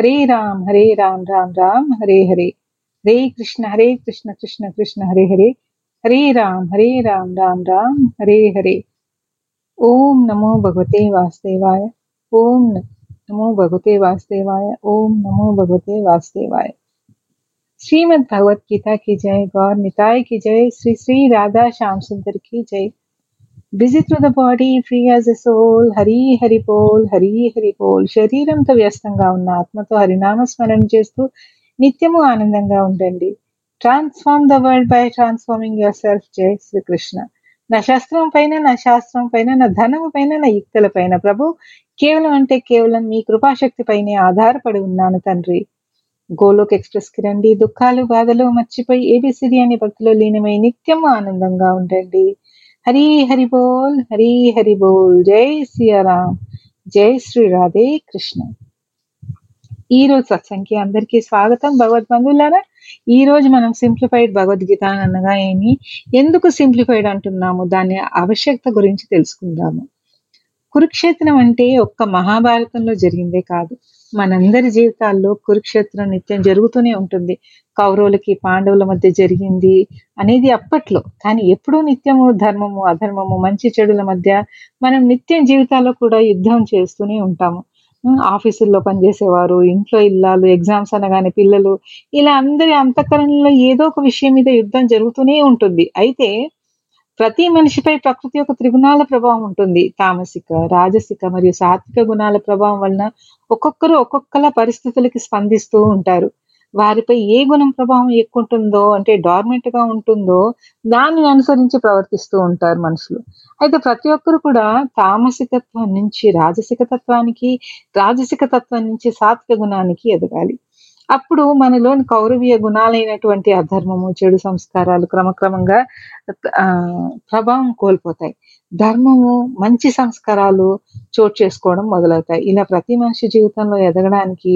हरे राम हरे राम राम राम, हरे हरे। हरे कृष्ण हरे कृष्ण कृष्ण कृष्ण, हरे हरे। हरे राम हरे राम राम राम, हरे हरे। ओम नमो भगवते वासुदेवाय, ओम नमो भगवते वासुदेवाय, ओम नमो भगवते वासुदेवाय। श्रीमद भगवत गीता की जय, गौर निताय की जय, श्री श्री राधा श्याम सुंदर की जय। Busy through the body free as a soul Hari Hari pole Hari Hari పోల్ శరీరంతో వ్యస్తంగా ఉన్న ఆత్మతో హరినామ స్మరణ చేస్తూ నిత్యము ఆనందంగా ఉండండి. Transform the world by transforming yourself జై శ్రీకృష్ణ. నా శాస్త్రం పైన నా శాస్త్రం పైన నా ధనము పైన నా యుక్తుల పైన ప్రభు కేవలం అంటే కేవలం మీ కృపాశక్తి పైనే ఆధారపడి ఉన్నాను తండ్రి. గోలోక్ ఎక్స్ప్రెస్కి రండి. దుఃఖాలు బాధలు మర్చిపోయి ఏబిసిడి అనే భక్తిలో లీనమై నిత్యము ఆనందంగా ఉండండి. హరి హరి బోల్ హరి హరి బోల్. జై సియారాం. జై శ్రీ రాధే కృష్ణ. ఈ రోజు సత్సంఖ్య అందరికీ స్వాగతం. భగవద్బంధులారా ఈ రోజు మనం సింప్లిఫైడ్ భగవద్గీత అనగా ఏమి? ఎందుకు సింప్లిఫైడ్ అంటున్నాము? దాని ఆవశ్యకత గురించి తెలుసుకుందాము. కురుక్షేత్రం అంటే ఒక్క మహాభారతంలో జరిగిందే కాదు. మనందరి జీవితాల్లో కురుక్షేత్రం నిత్యం జరుగుతూనే ఉంటుంది. కౌరవులకి పాండవుల మధ్య జరిగింది అనేది అప్పట్లో. కానీ ఎప్పుడూ నిత్యము ధర్మము అధర్మము మంచి చెడుల మధ్య మనం నిత్యం జీవితాల్లో కూడా యుద్ధం చేస్తూనే ఉంటాము. ఆఫీసుల్లో పనిచేసేవారు ఇంట్లో ఇల్లాలు ఎగ్జామ్స్ అనగానే పిల్లలు ఇలా అందరి అంతఃకరణలో ఏదో ఒక విషయం మీద యుద్ధం జరుగుతూనే ఉంటుంది. అయితే ప్రతి మనిషిపై ప్రకృతి యొక్క త్రిగుణాల ప్రభావం ఉంటుంది. తామసిక రాజసిక మరియు సాత్విక గుణాల ప్రభావం వలన ఒక్కొక్కరు ఒక్కొక్కల పరిస్థితులకి స్పందిస్తూ ఉంటారు. వారిపై ఏ గుణం ప్రభావం ఎక్కువ ఉంటుందో అంటే డార్మెంట్గా ఉంటుందో దాన్ని అనుసరించి ప్రవర్తిస్తూ ఉంటారు మనుషులు. అయితే ప్రతి ఒక్కరు కూడా తామసికత్వం నుంచి రాజసిక తత్వానికి రాజసిక తత్వం నుంచి సాత్విక గుణానికి ఎదగాలి. అప్పుడు మనలోని కౌరవీయ గుణాలైనటువంటి అధర్మము చెడు సంస్కారాలు క్రమక్రమంగా ఆ ప్రభావం కోల్పోతాయి. ధర్మము మంచి సంస్కారాలు చోటు చేసుకోవడం మొదలవుతాయి. ఇలా ప్రతి మనిషి జీవితంలో ఎదగడానికి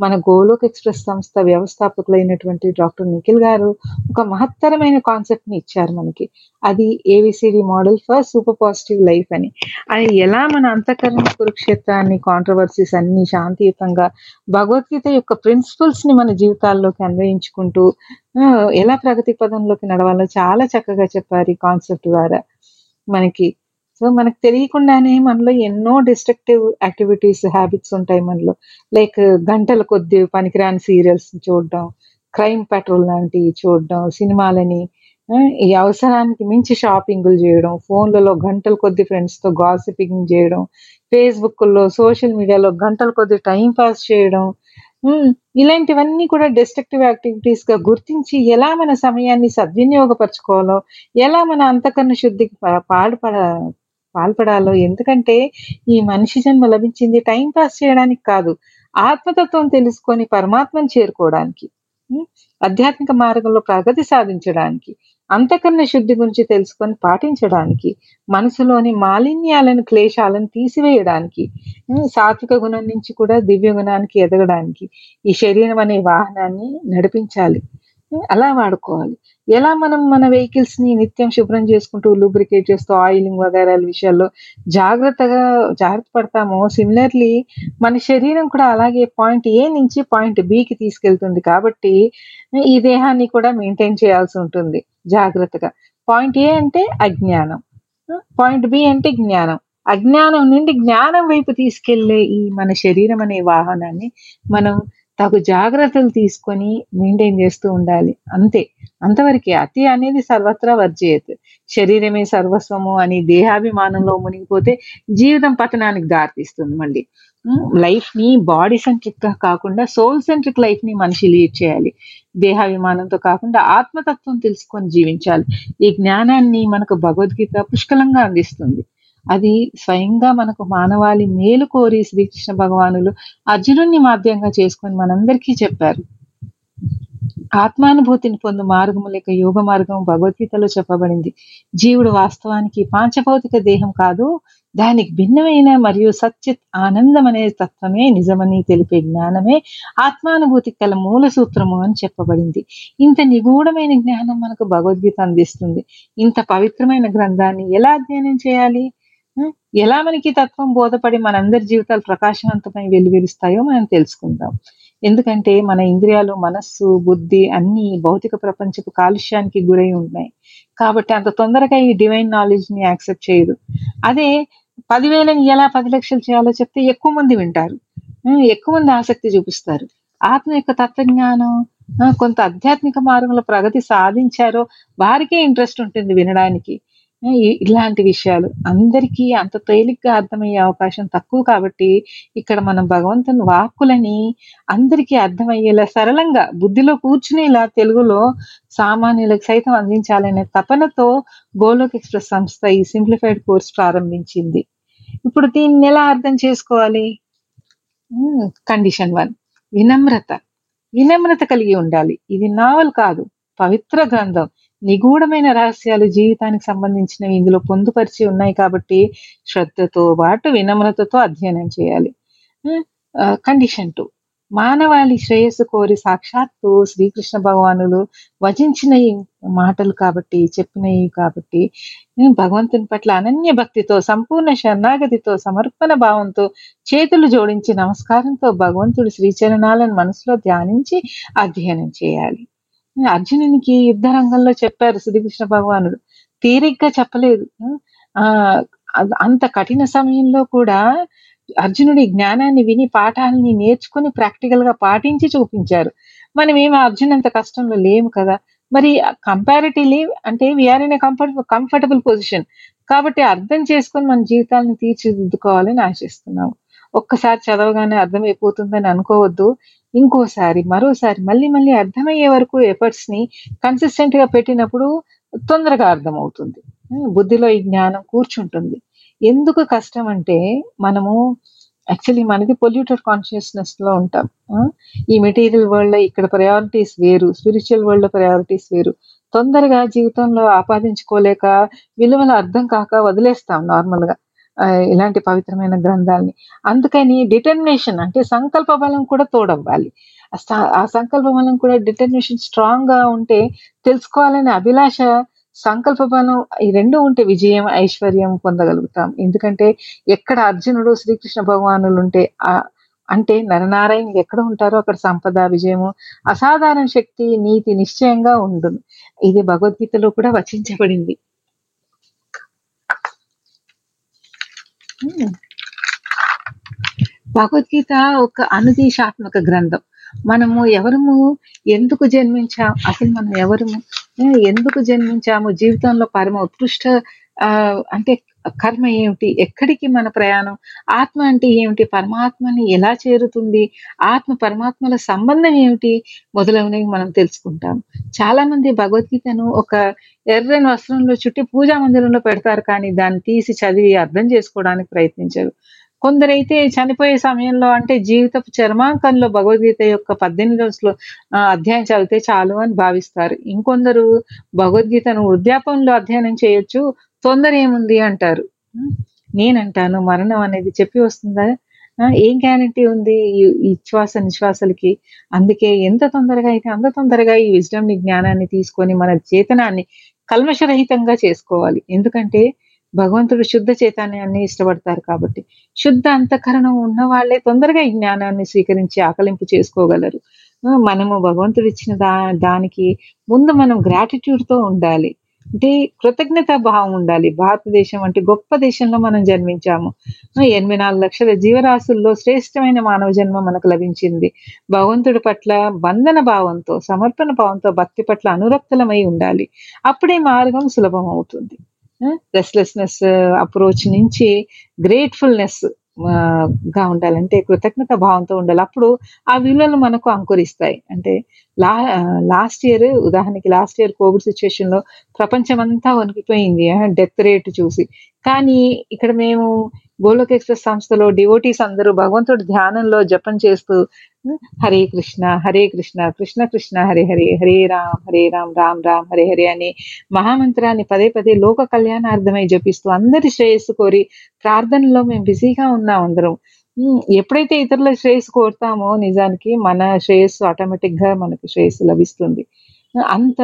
మన గోలోక్ ఎక్స్ప్రెస్ సంస్థ వ్యవస్థాపకులైనటువంటి డాక్టర్ నిఖిల్ గారు ఒక మహత్తరమైన కాన్సెప్ట్ని ఇచ్చారు మనకి. అది ABCD model for super positive life అని. అది ఎలా మన అంతఃకరణ కురుక్షేత్రాన్ని కాంట్రవర్సీస్ అన్ని శాంతియుతంగా భగవద్గీత యొక్క ప్రిన్సిపల్స్ని మన జీవితాల్లోకి అన్వయించుకుంటూ ఎలా ప్రగతి పదంలోకి నడవాలో చాలా చక్కగా చెప్పారు ఈ కాన్సెప్ట్ ద్వారా. మనకి. సో మనకు తెలియకుండానే మనలో ఎన్నో డిస్ట్రక్టివ్ యాక్టివిటీస్ హ్యాబిట్స్ ఉంటాయి మనలో. లైక్ గంటల కొద్ది పనికిరాని సీరియల్స్ చూడడం క్రైమ్ పెట్రోల్ లాంటివి చూడడం సినిమాలని ఈ అవసరానికి మించి షాపింగ్లు చేయడం ఫోన్లలో గంటల కొద్ది ఫ్రెండ్స్తో గాసిపింగ్ చేయడం ఫేస్బుక్లో సోషల్ మీడియాలో గంటల కొద్ది టైం పాస్ చేయడం ఇలాంటివన్నీ కూడా డిస్ట్రక్టివ్ యాక్టివిటీస్గా గుర్తించి ఎలా మన సమయాన్ని సద్వినియోగపరచుకోవాలో ఎలా మన అంతకన్న శుద్ధికి పాల్పడ పాల్పడాలో ఎందుకంటే ఈ మనిషి జన్మ లభించింది టైం పాస్ చేయడానికి కాదు ఆత్మతత్వం తెలుసుకొని పరమాత్మను చేరుకోవడానికి. ఆధ్యాత్మిక మార్గంలో ప్రగతి సాధించడానికి అంతకన్న శుద్ధి గురించి తెలుసుకొని పాటించడానికి మనసులోని మాలిన్యాలను క్లేశాలను తీసివేయడానికి సాత్విక గుణం నుంచి కూడా దివ్య గుణానికి ఎదగడానికి ఈ శరీరం అనే వాహనాన్ని నడిపించాలి. అలా వాడుకోవాలి. ఎలా మనం మన వెహికల్స్ని నిత్యం శుభ్రం చేసుకుంటూ లూబ్రికేట్ చేస్తూ ఆయిలింగ్ వగైరాల విషయాల్లో జాగ్రత్తగా జాగ్రత్త పడతామో? సిమిలర్లీ మన శరీరం కూడా అలాగే పాయింట్ ఏ నుంచి పాయింట్ బికి తీసుకెళ్తుంది కాబట్టి ఈ దేహాన్ని కూడా మెయింటైన్ చేయాల్సి ఉంటుంది జాగ్రత్తగా. పాయింట్ ఏ అంటే అజ్ఞానం. పాయింట్ బి అంటే జ్ఞానం. అజ్ఞానం నుండి జ్ఞానం వైపు తీసుకెళ్ళే ఈ మన శరీరం అనే వాహనాన్ని మనం తగు జాగ్రత్తలు తీసుకొని మెయింటైన్ చేస్తూ ఉండాలి. అంతే. అంతవరకే అతి అనేది సర్వత్రా వర్జయత్ శరీరమే సర్వస్వము అని దేహాభిమానంలో మునిగిపోతే జీవితం పతనానికి దారితీస్తుంది మళ్ళీ. లైఫ్ని బాడీ సెంట్రిక్గా కాకుండా సోల్ సెంట్రిక్ లైఫ్ని మనిషి లీడ్ చేయాలి. దేహాభిమానంతో కాకుండా ఆత్మతత్వం తెలుసుకొని జీవించాలి. ఈ జ్ఞానాన్ని మనకు భగవద్గీత పుష్కలంగా అందిస్తుంది. అది స్వయంగా మనకు మానవాళి మేలు కోరి శ్రీకృష్ణ భగవానులు అర్జునుడిని మాధ్యంగా చేసుకొని మనందరికీ చెప్పారు. ఆత్మానుభూతిని పొందు మార్గము లేక యోగ మార్గం భగవద్గీతలో చెప్పబడింది. జీవుడు వాస్తవానికి పాంచభౌతిక దేహం కాదు దానికి భిన్నమైన మరియు సత్యత్ ఆనందం అనే తత్వమే నిజమని తెలిపే జ్ఞానమే ఆత్మానుభూతి కల మూల సూత్రము అని చెప్పబడింది. ఇంత నిగూఢమైన జ్ఞానం మనకు భగవద్గీత అందిస్తుంది. ఇంత పవిత్రమైన గ్రంథాన్ని ఎలా అధ్యయనం చేయాలి? ఎలా మనకి తత్వం బోధపడి మనందరి జీవితాలు ప్రకాశవంతమై వెలువరిస్తాయో మనం తెలుసుకుందాం. ఎందుకంటే మన ఇంద్రియాలు మనస్సు బుద్ధి అన్ని భౌతిక ప్రపంచపు కాలుష్యానికి గురై ఉన్నాయి. కాబట్టి అంత తొందరగా ఈ డివైన్ నాలెడ్జ్ని యాక్సెప్ట్ చేయదు. అదే పదివేలని ఎలా పది లక్షలు చేయాలో చెప్తే ఎక్కువ మంది వింటారు. ఎక్కువ మంది ఆసక్తి చూపిస్తారు. ఆత్మ యొక్క తత్వజ్ఞానం కొంత ఆధ్యాత్మిక మార్గంలో ప్రగతి సాధించారో వారికే ఇంట్రెస్ట్ ఉంటుంది వినడానికి. ఇలాంటి విషయాలు. అందరికీ అంత తేలిగ్గా అర్థమయ్యే అవకాశం తక్కువ కాబట్టి ఇక్కడ మనం భగవంతుని వాక్కులని అందరికీ అర్థమయ్యేలా సరళంగా బుద్ధిలో కూర్చునేలా తెలుగులో సామాన్యులకు సైతం అందించాలనే తపనతో గోలోక్ ఎక్స్ప్రెస్ సంస్థ ఈ సింప్లిఫైడ్ కోర్స్ ప్రారంభించింది. ఇప్పుడు దీన్ని ఎలా అర్థం చేసుకోవాలి? Condition one. వినమ్రత. వినమ్రత కలిగి ఉండాలి. ఇది నావల్ కాదు పవిత్ర గ్రంథం. నిగూఢమైన రహస్యాలు జీవితానికి సంబంధించినవి ఇందులో పొందుపరిచి ఉన్నాయి కాబట్టి శ్రద్ధతో పాటు వినమ్రతతో అధ్యయనం చేయాలి. Condition two. మానవాళి శ్రేయస్సు కోరి సాక్షాత్తు శ్రీకృష్ణ భగవానులు వచించిన ఈ మాటలు కాబట్టి చెప్పినవి కాబట్టి భగవంతుని పట్ల అనన్య భక్తితో సంపూర్ణ శరణాగతితో సమర్పణ భావంతో చేతులు జోడించి నమస్కారంతో భగవంతుడి శ్రీచరణాలను మనసులో ధ్యానించి అధ్యయనం చేయాలి. అర్జునునికి యుద్ధ రంగంలో చెప్పారు శ్రీకృష్ణ భగవానుడు. తీరిగ్గా చెప్పలేదు. ఆ అంత కఠిన సమయంలో కూడా అర్జునుడి జ్ఞానాన్ని విని పాఠాలని నేర్చుకుని ప్రాక్టికల్గా పాటించి చూపించారు. మనం ఏమి అర్జున్ అంత కష్టంలో లేము కదా. మరి కంపారిటివ్లీ అంటే we're in comfort comfortable position కాబట్టి అర్థం చేసుకొని మన జీవితాలను తీర్చిదిద్దుకోవాలని ఆశిస్తున్నాము. ఒక్కసారి చదవగానే అర్థమైపోతుందని అనుకోవద్దు. ఇంకోసారి మరోసారి మళ్ళీ మళ్ళీ అర్థమయ్యే వరకు ఎఫర్ట్స్ని కన్సిస్టెంట్గా పెట్టినప్పుడు తొందరగా అర్థమవుతుంది. బుద్ధిలో ఈ జ్ఞానం కూర్చుంటుంది. ఎందుకు కష్టం అంటే మనము యాక్చువల్లీ మనది పొల్యూటెడ్ కాన్షియస్నెస్లో ఉంటాం. ఈ మెటీరియల్ వరల్డ్లో ఇక్కడ ప్రయారిటీస్ వేరు స్పిరిచువల్ వరల్డ్లో ప్రయారిటీస్ వేరు. తొందరగా జీవితంలో ఆపాదించుకోలేక విలువలు అర్థం కాక వదిలేస్తాం నార్మల్గా. ఇలాంటి పవిత్రమైన గ్రంథాలని. అందుకని డిటర్మినేషన్ అంటే సంకల్ప బలం కూడా తోడవ్వాలి. ఆ సంకల్ప బలం కూడా డిటర్మినేషన్ స్ట్రాంగ్గా ఉంటే తెలుసుకోవాలనే అభిలాష సంకల్ప బలం ఈ రెండు ఉంటే విజయం ఐశ్వర్యం పొందగలుగుతాం. ఎందుకంటే ఎక్కడ అర్జునుడు శ్రీకృష్ణ భగవానులు ఉంటే ఆ అంటే నరనారాయణ ఎక్కడ ఉంటారో అక్కడ సంపద విజయము అసాధారణ శక్తి నీతి నిశ్చయంగా ఉండును. ఇది భగవద్గీతలో కూడా వచించబడింది. Hmm. భగవద్గీత ఒక అనుదేశాత్మక గ్రంథం. మనము ఎవరము? ఎందుకు జన్మించాం? అసలు మనం ఎవరము? ఎందుకు జన్మించాము? జీవితంలో పరమ ఉత్కృష్ట ఆ, అంటే కర్మ ఏమిటి? ఎక్కడికి మన ప్రయాణం? ఆత్మ అంటే ఏమిటి? పరమాత్మని ఎలా చేరుతుంది? ఆత్మ పరమాత్మల సంబంధం ఏమిటి? మొదలైనవి మనం తెలుసుకుంటాం. చాలా మంది భగవద్గీతను ఒక ఎర్రని వస్త్రంలో చుట్టి పూజా మందిరంలో పెడతారు కానీ దాన్ని తీసి చదివి అర్థం చేసుకోవడానికి ప్రయత్నించరు. కొందరైతే చనిపోయే సమయంలో అంటే జీవితపు చర్మాంకంలో భగవద్గీత యొక్క పద్దెనిమిది రోజులు అధ్యయనం చదివితే చాలు అని భావిస్తారు. ఇంకొందరు భగవద్గీతను వృద్ధాపంలో అధ్యయనం చేయొచ్చు. తొందర ఏముంది అంటారు? నేనంటాను మరణం అనేది చెప్పి వస్తుందా? ఏం గ్యారంటీ ఉంది ఈ శ్వాస నిశ్వాసలకి? అందుకే ఎంత తొందరగా అయితే అంత తొందరగా ఈ విజ్డమ్ని జ్ఞానాన్ని తీసుకొని మన చేతనాన్ని కల్మషరహితంగా చేసుకోవాలి. ఎందుకంటే భగవంతుడు శుద్ధ చైతన్యాన్ని ఇష్టపడతారు కాబట్టి. శుద్ధ అంతఃకరణం ఉన్న వాళ్ళే తొందరగా ఈ జ్ఞానాన్ని స్వీకరించి ఆకలింపు చేసుకోగలరు. మనము భగవంతుడు ఇచ్చిన దా దానికి ముందు మనం gratitude తో ఉండాలి. అంటే కృతజ్ఞత భావం ఉండాలి. భారతదేశం అంటే గొప్ప దేశంలో మనం జన్మించాము. ఎనభై నాలుగు లక్షల జీవరాశుల్లో శ్రేష్టమైన మానవ జన్మ మనకు లభించింది. భగవంతుడి పట్ల బంధన భావంతో సమర్పణ భావంతో భక్తి పట్ల అనురక్తలమై ఉండాలి. అప్పుడే మార్గం సులభం అవుతుంది రెస్ట్లెస్నెస్ అప్రోచ్ నుంచి గ్రేట్ఫుల్నెస్ గా ఉండాలంటే కృతజ్ఞత భావంతో ఉండాలి. అప్పుడు ఆ విలువలు మనకు అంకురిస్తాయి. అంటే లా లాస్ట్ ఇయర్ ఉదాహరణకి లాస్ట్ ఇయర్ కోవిడ్ సిచ్యువేషన్లో ప్రపంచం అంతా వణికిపోయింది డెత్ రేట్ చూసి. కానీ ఇక్కడ మేము గోలోక్ ఎక్స్ప్రెస్ సంస్థలో డివోటీస్ అందరూ భగవంతుడి ధ్యానంలో జపం చేస్తూ హరే కృష్ణ హరే కృష్ణ కృష్ణ కృష్ణ హరే హరే హరే రామ్ హరే రామ్ రామ్ రామ్ హరే హరే అనే మహామంత్రాన్ని పదే పదే లోక కళ్యాణార్థమై జపిస్తూ అందరి శ్రేయస్సు కోరి ప్రార్థనలో మేము బిజీగా ఉన్నాం అందరం. ఎప్పుడైతే ఇతరుల శ్రేయస్సు కోరుతామో నిజానికి మన శ్రేయస్సు ఆటోమేటిక్గా మనకు శ్రేయస్సు లభిస్తుంది. అంత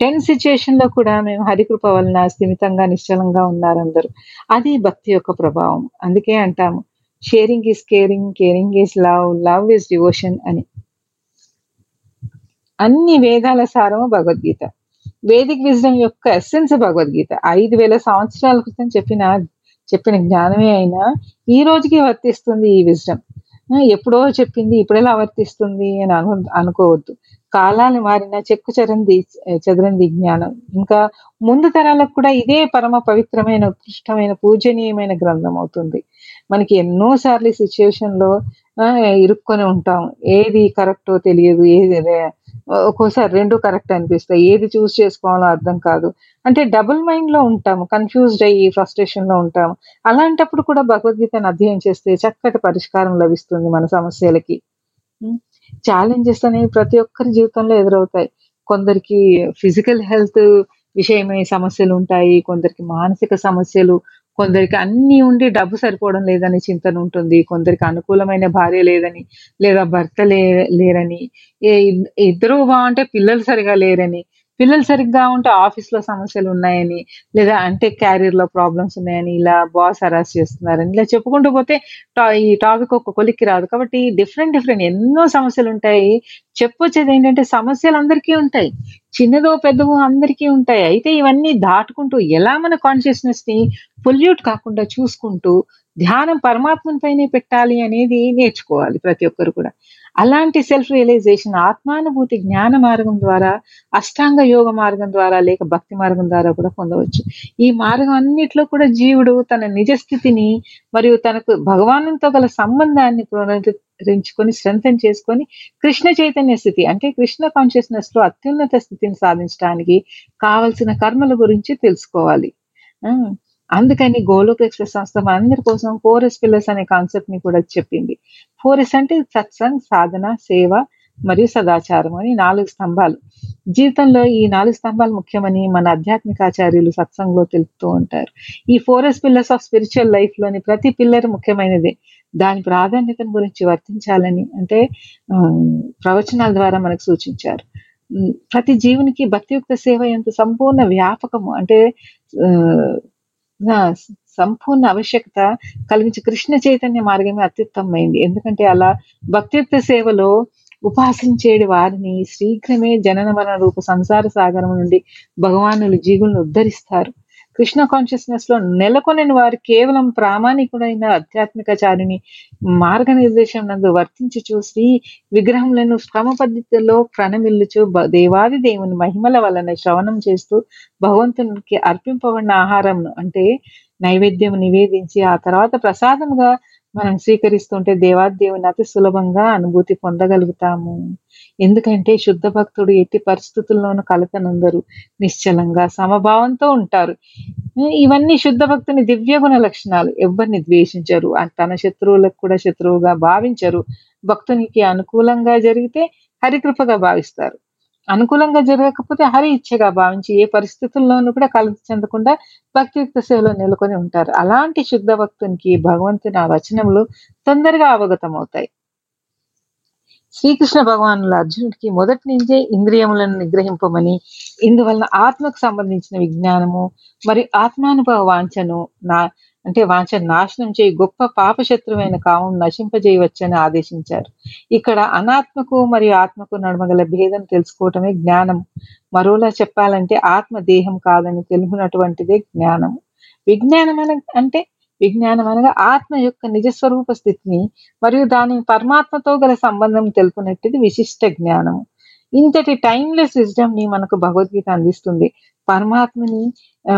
టెన్ సిచ్యుయేషన్లో కూడా మేము హరికృప వలన స్థిమితంగా నిశ్చలంగా ఉన్నారందరూ అది భక్తి యొక్క ప్రభావం. అందుకే అంటాము sharing is caring caring is love love is devotion అని. అన్ని వేదాల సారము భగవద్గీత. వేదిక్ విజ్డమ్ యొక్క ఎస్సెన్స్ భగవద్గీత. ఐదు వేల సంవత్సరాల క్రితం చెప్పిన చెప్పిన జ్ఞానమే అయినా ఈ రోజుకి వర్తిస్తుంది ఈ విజ్డమ్ ఎప్పుడో చెప్పింది ఇప్పుడెలా వర్తిస్తుంది అని అను అనుకోవద్దు. కాలాలు మారిన చెక్కు చరంది చదరంది జ్ఞానం. ఇంకా ముందు తరాలకు కూడా ఇదే పరమ పవిత్రమైన ఉత్కృష్టమైన పూజనీయమైన గ్రంథం అవుతుంది. మనకి ఎన్నోసార్లు సార్లు ఇరుక్కొని ఉంటాం. ఏది కరెక్టో తెలియదు ఏది ఒక్కోసారి రెండు కరెక్ట్ అనిపిస్తాయి. ఏది చూస్ చేసుకోవాలో అర్థం కాదు. అంటే డబుల్ మైండ్లో ఉంటాము కన్ఫ్యూజ్డ్ అయ్యి ఫ్రస్ట్రేషన్లో ఉంటాము. అలాంటప్పుడు కూడా భగవద్గీతను అధ్యయనం చేస్తే చక్కటి పరిష్కారం లభిస్తుంది మన సమస్యలకి. ఛాలెంజెస్ అనేవి ప్రతి ఒక్కరి జీవితంలో ఎదురవుతాయి. కొందరికి ఫిజికల్ హెల్త్ విషయమై సమస్యలు ఉంటాయి కొందరికి మానసిక సమస్యలు కొందరికి అన్ని ఉండి డబ్బు సరిపోవడం లేదని చింతన ఉంటుంది. కొందరికి అనుకూలమైన భార్య లేదని లేదా భర్త లే లేరని ఏ బాగుంటే పిల్లలు సరిగా లేరని పిల్లలు సరిగ్గా ఉంటే ఆఫీస్లో సమస్యలు ఉన్నాయని లేదా అంటే క్యారియర్లో ప్రాబ్లమ్స్ ఉన్నాయని ఇలా బాస్ హరాస్ చేస్తున్నారని ఇలా చెప్పుకుంటూ పోతే టా- ఈ టాపిక్ ఒక కొలిక్కి రాదు. కాబట్టి డిఫరెంట్ డిఫరెంట్ ఎన్నో సమస్యలు ఉంటాయి. చెప్పొచ్చేది ఏంటంటే సమస్యలు అందరికీ ఉంటాయి. చిన్నదో పెద్దవో అందరికీ ఉంటాయి. అయితే ఇవన్నీ దాటుకుంటూ ఎలా మన కాన్షియస్నెస్ని పొల్యూట్ కాకుండా చూసుకుంటూ ధ్యానం పరమాత్మని పైనే పెట్టాలి అనేది నేర్చుకోవాలి ప్రతి ఒక్కరు కూడా. అలాంటి సెల్ఫ్ రియలైజేషన్ ఆత్మానుభూతి జ్ఞాన మార్గం ద్వారా అష్టాంగ యోగ మార్గం ద్వారా లేక భక్తి మార్గం ద్వారా కూడా పొందవచ్చు. ఈ మార్గం అన్నిట్లో కూడా జీవుడు తన నిజ స్థితిని మరియు తనకు భగవానుతో గల సంబంధాన్ని పునరుద్ధరించుకొని స్ట్రెంథన్ చేసుకొని కృష్ణ చైతన్య స్థితి అంటే కృష్ణ కాన్షియస్నెస్లో అత్యున్నత స్థితిని సాధించడానికి కావలసిన కర్మల గురించి తెలుసుకోవాలి. అందుకని గోలోక్ ఎక్స్ప్రెస్ సంస్థ మనందరి కోసం ఫోర్ ఎస్ పిల్లర్స్ అనే కాన్సెప్ట్ని కూడా చెప్పింది. ఫోర్ ఎస్ అంటే సత్సంగ్ సాధన సేవ మరియు సదాచారం అని నాలుగు స్తంభాలు. జీవితంలో ఈ నాలుగు స్తంభాలు ముఖ్యమని మన ఆధ్యాత్మికాచార్యులు సత్సంగంలో తెలుపుతూ ఉంటారు. ఈ four S pillars of spiritual లైఫ్లోని ప్రతి పిల్లర్ ముఖ్యమైనదే. దాని ప్రాధాన్యతను గురించి వర్తించాలని అంటే ప్రవచనాల ద్వారా మనకు సూచించారు. ప్రతి జీవునికి భక్తియుక్త సేవ ఎంత సంపూర్ణ వ్యాపకము అంటే సంపూర్ణ ఆవశ్యకత కలిగించి కృష్ణ చైతన్య మార్గమే అత్యుత్తమైంది ఎందుకంటే అలా భక్తియుక్త సేవలో ఉపాసించేడు వారిని శీఘ్రమే జనన మరణ రూప సంసార సాగరం నుండి భగవానులు జీవులను ఉద్ధరిస్తారు. కృష్ణ కాన్షియస్నెస్లో నెలకొనిన వారు కేవలం ప్రామాణికుడైన ఆధ్యాత్మికచారిని మార్గనిర్దేశం నందు వర్తించి చూసి విగ్రహములను క్రమ పద్ధతిలో ప్రణమిల్లుచు దేవాది దేవుని మహిమల వలన శ్రవణం చేస్తూ భగవంతునికి అర్పింపబడిన ఆహారంను అంటే నైవేద్యం నివేదించి ఆ తర్వాత ప్రసాదముగా మనం స్వీకరిస్తుంటే దేవాదేవుని అతి సులభంగా అనుభూతి పొందగలుగుతాము. ఎందుకంటే శుద్ధ భక్తుడు ఎట్టి పరిస్థితుల్లోనూ కలతనందరు. నిశ్చలంగా సమభావంతో ఉంటారు. ఇవన్నీ శుద్ధ భక్తుని దివ్య గుణ లక్షణాలు. ఎవరిని ద్వేషించరు. తన శత్రువులకు కూడా శత్రువుగా భావించరు. భక్తునికి అనుకూలంగా జరిగితే హరికృపగా భావిస్తారు. అనుకూలంగా జరగకపోతే హరి ఇచ్ఛగా భావించి ఏ పరిస్థితుల్లోనూ కూడా కలత చెందకుండా భక్తియుక్త సేవలో నెలకొని ఉంటారు. అలాంటి శుద్ధ భక్తునికి భగవంతుని ఆ వచనములు తొందరగా అవగతం అవుతాయి శ్రీకృష్ణ భగవానుల అర్జునుడికి మొదటి నుంచే ఇంద్రియములను నిగ్రహింపమని ఇందువలన ఆత్మకు సంబంధించిన విజ్ఞానము మరియు ఆత్మానుభవ వాంఛను నా అంటే వాంఛ నాశనం చేయి గొప్ప పాపశత్రువైన కామం నశింపజేయవచ్చని ఆదేశించారు. ఇక్కడ అనాత్మకు మరియు ఆత్మకు నడుమగల భేదం తెలుసుకోవటమే జ్ఞానం. మరోలా చెప్పాలంటే ఆత్మ దేహం కాదని తెలుగునటువంటిదే జ్ఞానం. విజ్ఞానం అన అంటే విజ్ఞానం అనగా ఆత్మ యొక్క నిజస్వరూప స్థితిని మరియు దాని పరమాత్మతో గల సంబంధం తెలుపునట్టిది విశిష్ట జ్ఞానం. ఇంతటి టైమ్లెస్ విజ్డమ్ని మనకు భగవద్గీత అందిస్తుంది. పరమాత్మని ఆ,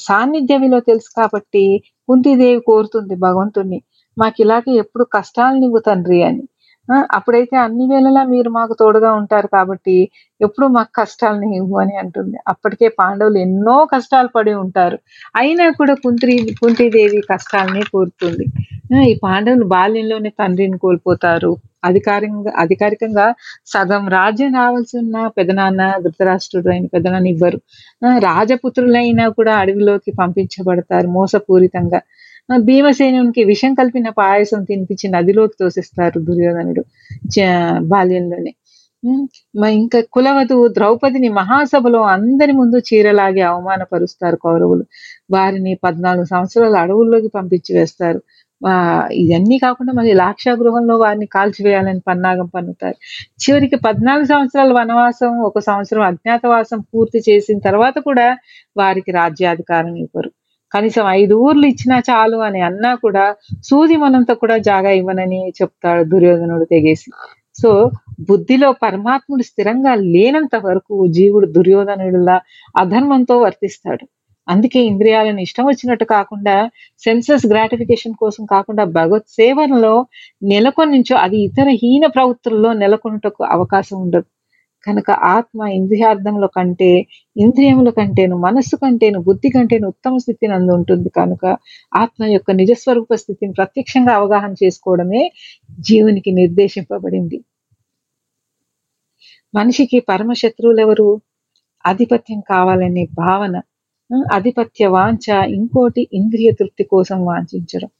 సాన్నిధ్య విలువ తెలుసు కాబట్టి కుంతిదేవి కోరుతుంది భగవంతుణ్ణి. మాకు ఇలాగే ఎప్పుడు కష్టాలు నీవు తండ్రి అని. అప్పుడైతే అన్ని వేళలా మీరు మాకు తోడుగా ఉంటారు కాబట్టి ఎప్పుడు మాకు కష్టాలని ఇవ్వు అని అంటుంది. అప్పటికే పాండవులు ఎన్నో కష్టాలు పడి ఉంటారు. అయినా కూడా కుంతి కుంతిదేవి కష్టాలని కోరుతుంది. ఆ, ఈ పాండవులు బాల్యంలోనే తండ్రిని కోల్పోతారు. అధికారికంగా అధికారికంగా సగం రాజ్యం రావాల్సిన పెదనాన్న ధృతరాష్ట్రుడు అయిన పెదనాన్న ఇవ్వరు. ఆ, రాజపుత్రులైనా కూడా అడవిలోకి పంపించబడతారు మోసపూరితంగా. భీమసేనునికి విషం కలిపిన పాయసం తినిపించి నదిలోకి తోసిస్తారు దుర్యోధనుడు చ- బాల్యంలోనే. ఇంకా కులవధువు ద్రౌపదిని మహాసభలో అందరి ముందు చీరలాగి అవమానపరుస్తారు కౌరవులు. వారిని పద్నాలుగు సంవత్సరాల అడవుల్లోకి పంపించి వేస్తారు. ఇవన్నీ కాకుండా మళ్ళీ లాక్షా గృహంలో వారిని కాల్చివేయాలని పన్నాగం పన్నుతారు. చివరికి పద్నాలుగు సంవత్సరాల వనవాసం ఒక సంవత్సరం అజ్ఞాతవాసం పూర్తి చేసిన తర్వాత కూడా వారికి రాజ్యాధికారం ఇవ్వరు. కనీసం ఐదు ఊర్లు ఇచ్చినా చాలు అని అన్నా కూడా సూది మనంతో కూడా జాగా ఇవ్వనని చెప్తాడు దుర్యోధనుడు తెగేసి. సో బుద్ధిలో పరమాత్ముడు స్థిరంగా లేనంత వరకు జీవుడు దుర్యోధనుడిలా అధర్మంతో వర్తిస్తాడు. అందుకే ఇంద్రియాలను ఇష్టం వచ్చినట్టు కాకుండా సెన్సస్ గ్రాటిఫికేషన్ కోసం కాకుండా భగవత్ సేవలో నెలకొనించో అది ఇతర హీన ప్రవృత్తుల్లో నెలకొనుటకు అవకాశం ఉండదు. కనుక ఆత్మ ఇంద్రియార్థముల కంటే ఇంద్రియముల కంటేను మనస్సు కంటేను బుద్ధి కంటేను ఉత్తమ స్థితిని అందు ఉంటుంది. కనుక ఆత్మ యొక్క నిజస్వరూప స్థితిని ప్రత్యక్షంగా అవగాహన చేసుకోవడమే జీవునికి నిర్దేశింపబడింది. మనిషికి పరమ శత్రువులు ఎవరు ఆధిపత్యం కావాలనే భావన ఆధిపత్య వాంఛ ఇంకోటి ఇంద్రియ తృప్తి కోసం వాంఛించడం.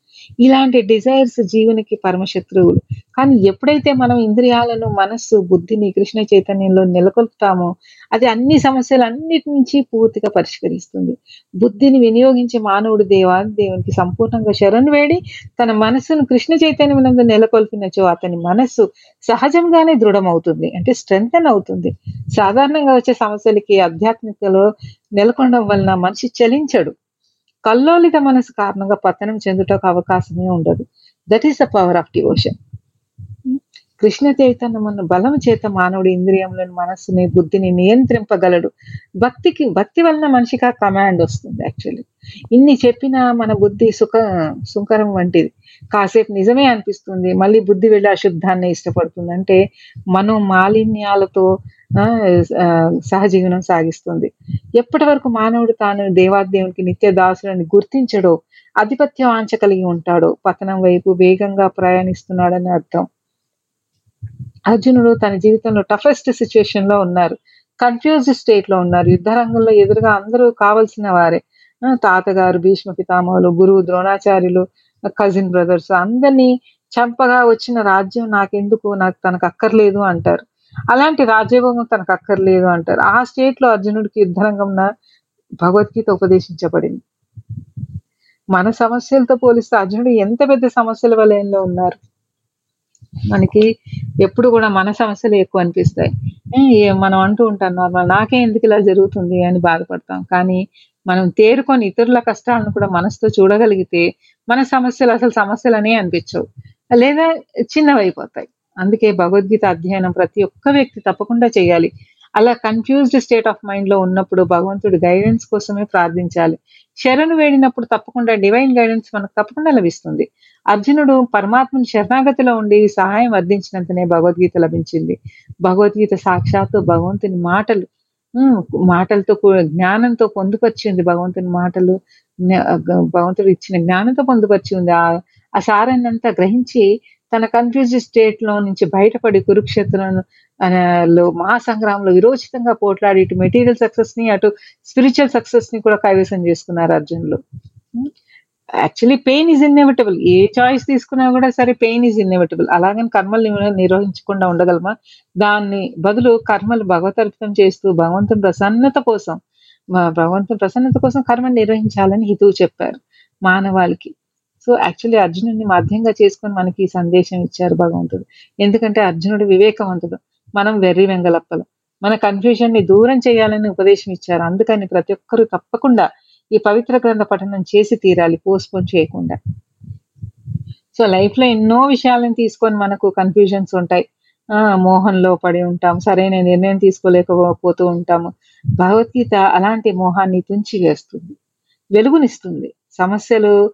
ఇలాంటి డిజైర్స్ జీవునికి పరమ శత్రువులు కానీ ఎప్పుడైతే మనం ఇంద్రియాలను మనస్సు బుద్ధిని కృష్ణ చైతన్యంలో నెలకొల్పుతామో అది అన్ని సమస్యలు అన్నిటి నుంచి పూర్తిగా పరిష్కరిస్తుంది. బుద్ధిని వినియోగించే మానవుడు దేవా దేవునికి సంపూర్ణంగా శరణు వేడి తన మనస్సును కృష్ణ చైతన్యం నెలకొల్పినచో అతని మనస్సు సహజంగానే దృఢమవుతుంది అంటే స్ట్రెంగ్తన్ అవుతుంది. సాధారణంగా వచ్చే సమస్యలకి ఆధ్యాత్మికలో నెలకొనడం వలన మనిషి చలించడు. కల్లోలిత మనసు కారణంగా పతనం చెందుటకు అవకాశమే ఉండదు. That is the power of devotion Krishna చైతన్యమున్న బలము చేత మానవుడి ఇంద్రియంలోని మనస్సుని బుద్ధిని నియంత్రింపగలడు. భక్తికి భక్తి వలన మనిషికి ఆ కమాండ్ వస్తుంది యాక్చువల్లీ ఇన్ని చెప్పినా మన బుద్ధి సుఖ సుంకరం వంటిది. కాసేపు నిజమే అనిపిస్తుంది. మళ్ళీ బుద్ధి వెళ్ళి అశుద్ధాన్ని ఇష్టపడుతుంది. అంటే మనం మాలిన్యాలతో సహజీవనం సాగిస్తుంది. ఎప్పటి వరకు మానవుడు తాను దేవాదేవునికి నిత్య దాసులను గుర్తించడో ఆధిపత్య ఆంచ కలిగి ఉంటాడో పతనం వైపు వేగంగా ప్రయాణిస్తున్నాడని అర్థం. అర్జునుడు తన జీవితంలో టఫెస్ట్ సిచ్యువేషన్లో ఉన్నారు. కన్ఫ్యూజ్డ్ స్టేట్లో ఉన్నారు. యుద్ధ రంగంలో ఎదురుగా అందరూ కావలసిన వారే. ఆ, తాతగారు భీష్మ పితామహులు గురువు ద్రోణాచార్యులు కజిన్ బ్రదర్స్ అందరినీ చంపగా వచ్చిన రాజ్యం నాకెందుకు? నాకు తనకు అక్కర్లేదు అంటారు. అలాంటి రాజ్యభోగం తనకు అక్కర్లేదు అంటారు. ఆ స్టేట్లో అర్జునుడికి యుద్ధరంగంన భగవద్గీత ఉపదేశించబడింది. మన సమస్యలతో పోలిస్తే అర్జునుడు ఎంత పెద్ద సమస్యల వలయంలో ఉన్నారు? మనకి ఎప్పుడు కూడా మన సమస్యలు ఎక్కువ అనిపిస్తాయి. మనం అంటూ ఉంటాం నార్మల్ నాకే ఎందుకు ఇలా జరుగుతుంది అని బాధపడతాం. కానీ మనం తేరుకొని ఇతరుల కష్టాలను కూడా మనసుతో చూడగలిగితే మన సమస్యలు అసలు సమస్యలనే అనిపించవు. లేదా చిన్నవైపోతాయి. అందుకే భగవద్గీత అధ్యయనం ప్రతి ఒక్క వ్యక్తి తప్పకుండా చేయాలి. అలా కన్ఫ్యూజ్డ్ స్టేట్ ఆఫ్ మైండ్లో ఉన్నప్పుడు భగవంతుడి గైడెన్స్ కోసమే ప్రార్థించాలి. శరణు వేడినప్పుడు తప్పకుండా డివైన్ గైడెన్స్ మనకు తప్పకుండా లభిస్తుంది. అర్జునుడు పరమాత్మని శరణాగతిలో ఉండి సహాయం అర్థించినంతనే భగవద్గీత లభించింది. భగవద్గీత సాక్షాత్తు భగవంతుని మాటలు మాటలతో కూ- జ్ఞానంతో పొందుపరిచింది భగవంతుని మాటలు భగవంతుడు ఇచ్చిన జ్ఞానంతో పొందుపరిచి ఉంది. ఆ ఆ సారాన్ని అంతా గ్రహించి తన కన్ఫ్యూజ్ స్టేట్లో నుంచి బయటపడి కురుక్షేత్రం లో మహాసంగ్రామంలో విరోచితంగా పోట్లాడి ఇటు మెటీరియల్ సక్సెస్ని అటు స్పిరిచువల్ సక్సెస్ని కూడా కైవసం చేసుకున్నారు అర్జునులు. యాక్చువల్లీ పెయిన్ ఈజ్ ఇన్ఎవిటబుల్ ఏ చాయిస్ తీసుకున్నా కూడా సరే పెయిన్ ఈజ్ ఇన్ఎవిటబుల్ అలాగని కర్మల్ని నిర్వహించకుండా ఉండగలమా? దాన్ని బదులు కర్మలు భగవతర్పితం చేస్తూ భగవంతుని ప్రసన్నత కోసం మా భగవంతుని ప్రసన్నత కోసం కర్మని నిర్వహించాలని హితువు చెప్పారు మానవాళికి. సో యాక్చువల్లీ అర్జునుడిని మాధ్యంగా చేసుకొని మనకి ఈ సందేశం ఇచ్చారు భగవంతుడు. ఎందుకంటే అర్జునుడు వివేకవంతుడు. మనం వెర్రి వెంగలప్పలు. మన కన్ఫ్యూజన్ని దూరం చేయాలని ఉపదేశం ఇచ్చారు. అందుకని ప్రతి ఒక్కరూ తప్పకుండా ఈ పవిత్ర గ్రంథ పఠనం చేసి తీరాలి పోస్ట్పోన్ చేయకుండా. సో లైఫ్లో ఎన్నో విషయాలను తీసుకొని మనకు కన్ఫ్యూజన్స్ ఉంటాయి. ఆ మోహంలో పడి ఉంటాం సరైన నిర్ణయం తీసుకోలేకపోతూ ఉంటాము. భగవద్గీత అలాంటి మోహాన్ని తుంచి వేస్తుంది. వెలుగునిస్తుంది. సమస్యలు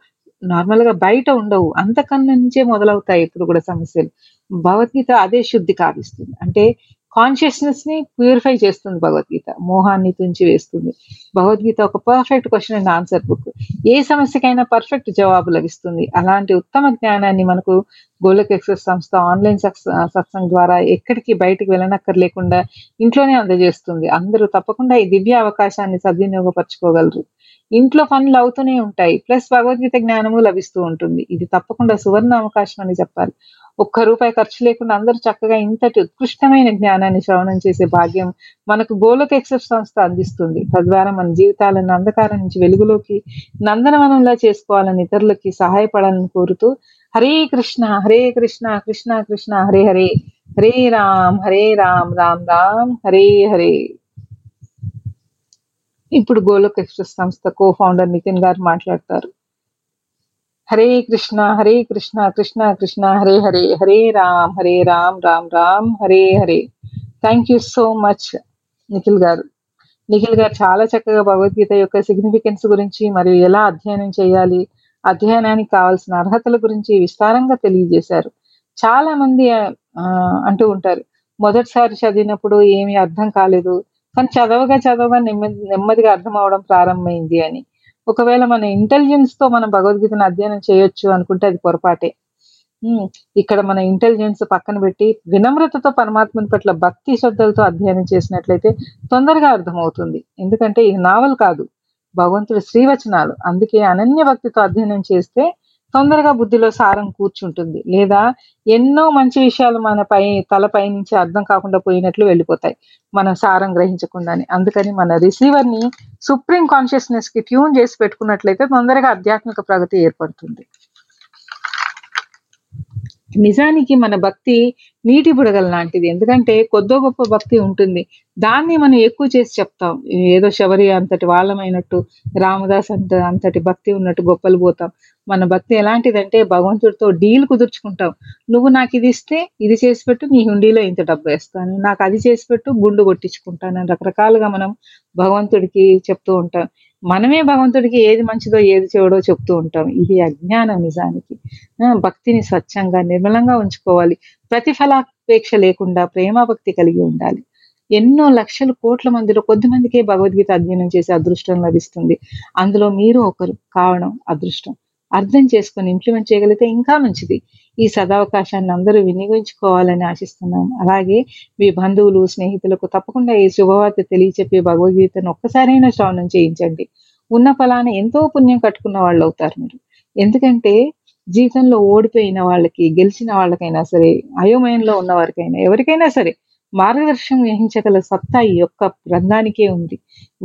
నార్మల్గా బయట ఉండవు. అంతకన్నా నుంచే మొదలవుతాయి ఇప్పుడు కూడా సమస్యలు. భగవద్గీత అదే శుద్ధి కావిస్తుంది. అంటే కాన్షియస్నెస్ని ప్యూరిఫై చేస్తుంది భగవద్గీత. మోహాన్ని తుంచి వేస్తుంది. భగవద్గీత ఒక perfect question and answer book ఏ సమస్యకైనా పర్ఫెక్ట్ జవాబు లభిస్తుంది. అలాంటి ఉత్తమ జ్ఞానాన్ని మనకు గోలక్ ఎక్సెస్ సంస్థ ఆన్లైన్ సత్సంగ్ ద్వారా ఎక్కడికి బయటికి వెళ్ళనక్కర్లేకుండా ఇంట్లోనే అందజేస్తుంది. అందరూ తప్పకుండా ఈ దివ్య అవకాశాన్ని సద్వినియోగపరచుకోగలరు. ఇంట్లో పనులు అవుతూనే ఉంటాయి. ప్లస్ భగవద్గీత జ్ఞానము లభిస్తూ ఉంటుంది. ఇది తప్పకుండా సువర్ణ అవకాశం అని చెప్పాలి. ఒక్క రూపాయి ఖర్చు లేకుండా అందరూ చక్కగా ఇంతటి ఉత్కృష్టమైన జ్ఞానాన్ని శ్రవణం చేసే భాగ్యం మనకు గోలక ఎక్సెప్ సంస్థ అందిస్తుంది. తద్వారా మన జీవితాలను అంధకారం నుంచి వెలుగులోకి నందనవనంలా చేసుకోవాలని ఇతరులకి సహాయపడాలని కోరుతూ హరే కృష్ణ హరే కృష్ణ కృష్ణ కృష్ణ హరే హరే. హరే రామ్ హరే రామ్ రామ్ రామ్ హరే హరే. ఇప్పుడు గోలోక్ ఎక్స్ప్రెస్ సంస్థ కో ఫౌండర్ నితిన్ గారు మాట్లాడతారు. Hare Krishna Hare Krishna Krishna Krishna Hare Hare Hare Ram Hare Ram Ram Ram Hare Hare. Thank you so much Nikhil గారు. నిఖిల్ గారు చాలా చక్కగా భగవద్గీత యొక్క సిగ్నిఫికెన్స్ గురించి మరియు ఎలా అధ్యయనం చేయాలి అధ్యయనానికి కావాల్సిన అర్హతల గురించి విస్తారంగా తెలియజేశారు. చాలా మంది అంటూ ఉంటారు. మొదటిసారి చదివినప్పుడు ఏమీ అర్థం కాలేదు. కానీ చదవగా చదవగా నెమ్మది నెమ్మదిగా అర్థం అవడం ప్రారంభమైంది అని. ఒకవేళ మన ఇంటెలిజెన్స్తో మనం భగవద్గీతను అధ్యయనం చేయొచ్చు అనుకుంటే అది పొరపాటే. ఇక్కడ మన ఇంటెలిజెన్స్ పక్కన పెట్టి వినమ్రతతో పరమాత్మని పట్ల భక్తి శ్రద్ధలతో అధ్యయనం చేసినట్లయితే తొందరగా అర్థమవుతుంది. ఎందుకంటే ఇది నావల్ కాదు భగవంతుడు శ్రీవచనాలు. అందుకే అనన్య భక్తితో అధ్యయనం చేస్తే తొందరగా బుద్ధిలో సారం కూర్చుంటుంది. లేదా ఎన్నో మంచి విషయాలు మన పై తలపై నుంచి అర్థం కాకుండా పోయినట్లు వెళ్ళిపోతాయి మనం సారం గ్రహించకుండానే. అందుకని మన రిసీవర్ని సుప్రీం కాన్షియస్నెస్కి ట్యూన్ చేసి పెట్టుకున్నట్లయితే తొందరగా ఆధ్యాత్మిక ప్రగతి ఏర్పడుతుంది. నిజానికి మన భక్తి నీటి బుడగల లాంటిది. ఎందుకంటే కొద్దో గొప్ప భక్తి ఉంటుంది. దాన్ని మనం ఎక్కువ చేసి చెప్తాం. ఏదో శబరి అంతటి వాళ్ళమైనట్టు రామదాస్ అంత అంతటి భక్తి ఉన్నట్టు గొప్పలు పోతాం. మన భక్తి ఎలాంటిదంటే భగవంతుడితో డీల్ కుదుర్చుకుంటాం. నువ్వు నాకు ఇది ఇస్తే ఇది చేసి పెట్టు నీ హుండీలో ఇంత డబ్బు వేస్తాను. నాకు అది చేసి పెట్టు గుండు కొట్టించుకుంటాను అని రకరకాలుగా మనం భగవంతుడికి చెప్తూ ఉంటాం. మనమే భగవంతుడికి ఏది మంచిదో ఏది చెడో చెప్తూ ఉంటాం. ఇది అజ్ఞానం నిజానికి. భక్తిని స్వచ్ఛంగా నిర్మలంగా ఉంచుకోవాలి. ప్రతిఫలాపేక్ష లేకుండా ప్రేమ భక్తి కలిగి ఉండాలి. ఎన్నో లక్షల కోట్ల మందిలో కొద్ది మందికే భగవద్గీత అధ్యయనం చేసే అదృష్టం లభిస్తుంది. అందులో మీరు ఒకరు కావడం అదృష్టం. అర్థం చేసుకొని ఇంప్లిమెంట్ చేయగలిగితే ఇంకా మంచిది. ఈ సదావకాశాన్ని అందరూ వినియోగించుకోవాలని ఆశిస్తున్నాం అలాగే మీ బంధువులు స్నేహితులకు తప్పకుండా ఈ శుభవార్త తెలియచెప్పి భగవద్గీతను ఒక్కసారైనా శ్రవణం చేయించండి. ఉన్న ఫలాన్ని ఎంతో పుణ్యం కట్టుకున్న వాళ్ళు అవుతారు మీరు. ఎందుకంటే జీవితంలో ఓడిపోయిన వాళ్ళకి గెలిచిన వాళ్ళకైనా సరే అయోమయంలో ఉన్న వారికైనా ఎవరికైనా సరే మార్గదర్శనం వహించగల సత్తా ఈ యొక్క గ్రంథానికే ఉంది.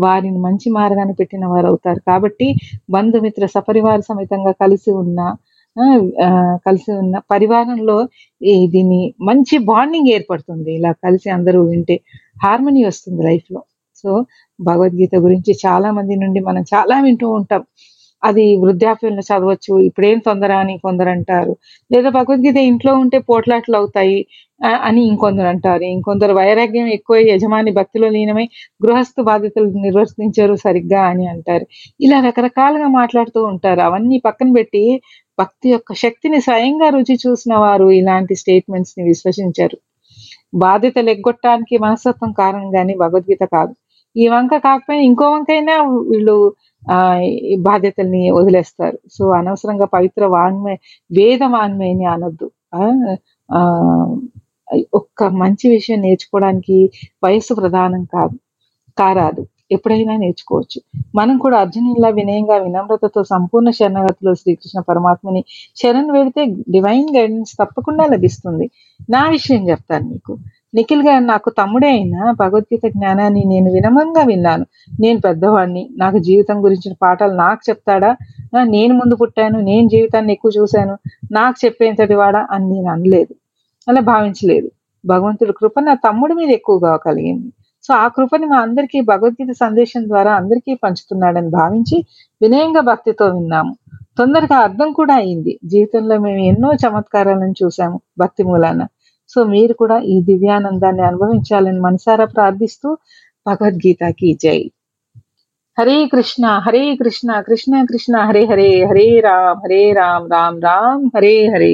వారిని మంచి మార్గాన్ని పెట్టిన వారు అవుతారు కాబట్టి బంధుమిత్ర సపరివార సమేతంగా కలిసి ఉన్న కలిసి ఉన్న పరివారంలో దీన్ని మంచి బాండింగ్ ఏర్పడుతుంది. ఇలా కలిసి అందరూ వింటే హార్మనీ వస్తుంది లైఫ్లో. సో భగవద్గీత గురించి చాలా మంది నుండి మనం చాలా వింటూ ఉంటాం. అది వృద్ధాప్యంలో చదవచ్చు ఇప్పుడేం తొందర అని కొందరు అంటారు లేదా భగవద్గీత ఇంట్లో ఉంటే పోట్లాట్లు అవుతాయి అని ఇంకొందరు అంటారు. ఇంకొందరు వైరాగ్యం ఎక్కువ యజమాని భక్తిలో లీనమై గృహస్థ బాధ్యతలు నిర్వర్తించరు సరిగ్గా అని అంటారు. ఇలా రకరకాలుగా మాట్లాడుతూ ఉంటారు. అవన్నీ పక్కన పెట్టి భక్తి యొక్క శక్తిని స్వయంగా రుచి చూసిన వారు ఇలాంటి స్టేట్మెంట్స్ని విశ్వసించారు. బాధ్యతలు ఎగ్గొట్టడానికి మనస్తత్వం కారణం కానీ భగవద్గీత కాదు. ఈ వంక కాకపోయినా ఇంకో వంకైనా వీళ్ళు బాధ్యతల్ని వదిలేస్తారు. సో అనవసరంగా పవిత్ర వాన్మయ వేద వాన్మయని అనొద్దు. ఆ ఒక్క మంచి విషయం నేర్చుకోవడానికి వయస్సు ప్రధానం కాదు కారాదు. ఎప్పుడైనా నేర్చుకోవచ్చు. మనం కూడా అర్జునుల్లా వినయంగా వినమ్రతతో సంపూర్ణ శరణగతిలో శ్రీకృష్ణ పరమాత్మని శరణ్ వేడితే డివైన్ గైడెన్స్ తప్పకుండా లభిస్తుంది. నా విషయం చెప్తాను మీకు. నిఖిల్ గారు నాకు తమ్ముడే అయినా భగవద్గీత జ్ఞానాన్ని నేను వినమంగా విన్నాను. నేను పెద్దవాడిని. నాకు జీవితం గురించిన పాఠాలు నాకు చెప్తాడా? నేను ముందు పుట్టాను. నేను జీవితాన్ని ఎక్కువ చూశాను. నాకు చెప్పేంతటి వాడా అని నేను అనలేదు. అలా భావించలేదు. భగవంతుడి కృప నా తమ్ముడి మీద ఎక్కువగా కలిగింది. సో ఆ కృపని మా అందరికీ భగవద్గీత సందేశం ద్వారా అందరికీ పంచుతున్నాడని భావించి వినయంగా భక్తితో విన్నాము. తొందరగా అర్థం కూడా అయింది. జీవితంలో మేము ఎన్నో చమత్కారాలను చూసాము భక్తి మూలాన. సో మీరు కూడా ఈ దివ్యానందాన్ని అనుభవించాలని మనసారా ప్రార్థిస్తూ భగవద్గీతకి జై. హరే కృష్ణ హరే కృష్ణ కృష్ణ కృష్ణ హరే హరే హరే రామ్ హరే రామ్ రామ్ రామ్ హరే హరే.